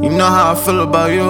You know how I feel about you.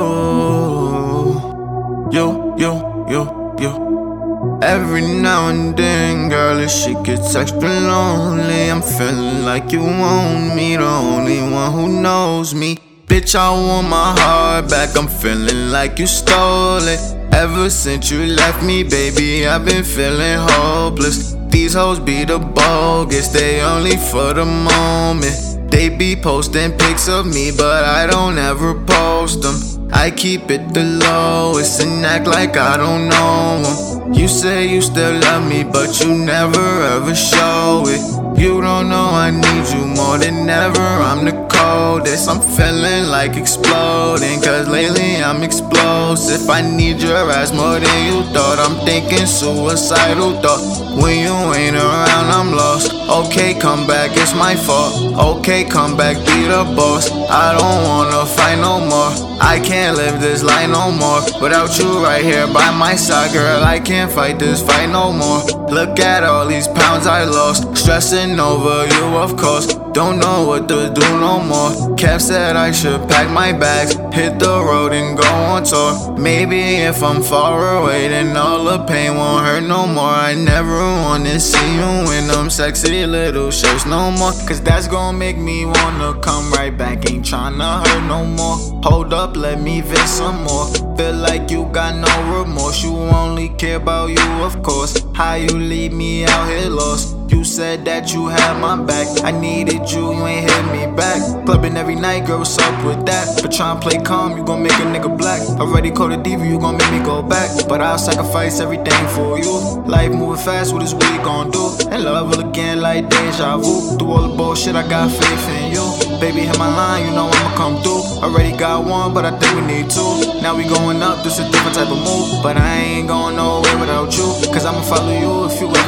You, you, you, you. Every now and then, girl, if shit gets extra lonely, I'm feeling like you want me, the only one who knows me. Bitch, I want my heart back, I'm feeling like you stole it. Ever since you left me, baby, I've been feeling hopeless. These hoes be the bogus, they only for the moment. They be posting pics of me, but I don't ever post them. I keep it the lowest and act like I don't know them. You say you still love me, but you never ever show it. You don't know I need you more than ever. I'm the coldest. I'm feeling like exploding. Cause lately I'm explosive. If I need your ass more than you thought. I'm thinking suicidal thought. When you ain't around, I'm lost. Okay, come back, it's my fault. Okay, come back, be the boss. I don't wanna fight no more. I can't live this life no more. Without you right here by my side, girl, I can't fight this fight no more. Look at all these pounds I lost. Stressing over you, of course. Don't know what to do no more. Cap said I should pack my bags, hit the road and go on tour. Maybe if I'm far away, then all the pain won't hurt no more. I never wanna see you when I'm sexy little shirts no more. Cause that's gonna make me wanna come right back. Ain't tryna hurt no more. Hold up, let me vent some more. Feel like you got no remorse. You only care about you, of course. How you leave me out here lost. You said that you had my back. I needed you, you ain't hit me back. Clubbing every night, girl, what's up with that? But try and play calm, you gon' make a nigga black. Already called a diva, you gon' make me go back. But I'll sacrifice everything for you. Life moving fast, what is we gon' do? And love will again like deja vu. Through all the bullshit, I got faith in you. Baby, hit my line, you know I'ma come through. Already got one, but I think we need two. Now we going up, this a different type of move. But I ain't going nowhere without you. Cause I'ma follow you if you ever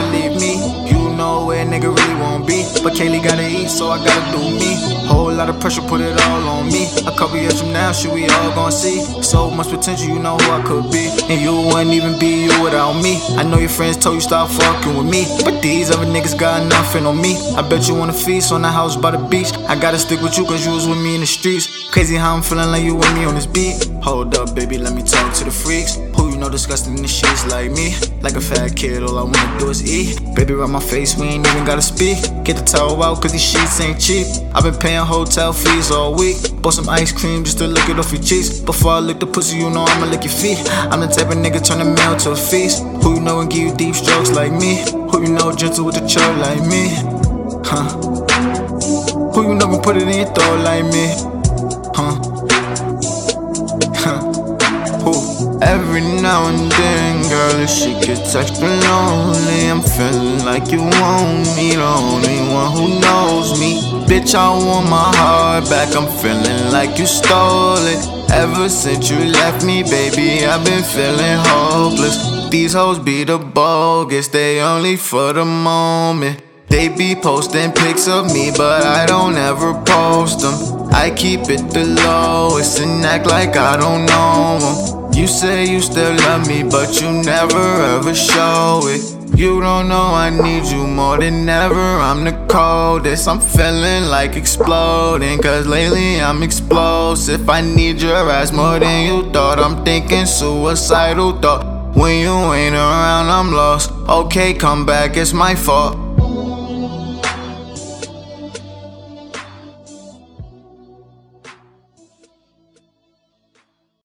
But Kaylee gotta eat, so I gotta do me. Whole lot of pressure, put it all on me. A couple years from now, shit, we all gon' see. So much potential, you know who I could be. And you wouldn't even be you without me. I know your friends told you stop fucking with me. But these other niggas got nothing on me. I bet you wanna feast on the house by the beach. I gotta stick with you cause you was with me in the streets. Crazy how I'm feeling like you with me on this beat. Hold up, baby, let me talk to the freaks. Who you know disgusting in the sheets like me? Like a fat kid, all I wanna do is eat. Baby, rub my face, we ain't even gotta speak. Get the towel out, cause these sheets ain't cheap. I've been paying hotel fees all week. Bought some ice cream just to lick it off your cheeks. Before I lick the pussy, you know I'ma lick your feet. I'm the type of nigga turn the mail to a feast. Who you know and give you deep strokes like me? Who you know gentle with the choke like me? Huh? Who you know can put it in your throat like me? Huh? Every now and then, girl, if she gets extra lonely, I'm feeling like you want me, the only one who knows me. Bitch, I want my heart back, I'm feeling like you stole it. Ever since you left me, baby, I've been feeling hopeless. These hoes be the bogus, they only for the moment. They be posting pics of me, but I don't ever post them. I keep it the lowest and act like I don't know them. You say you still love me, but you never ever show it. You don't know I need you more than ever. I'm the coldest. I'm feeling like exploding. Cause lately I'm explosive. I need your ass more than you thought. I'm thinking suicidal thought. When you ain't around, I'm lost. Okay, come back, it's my fault.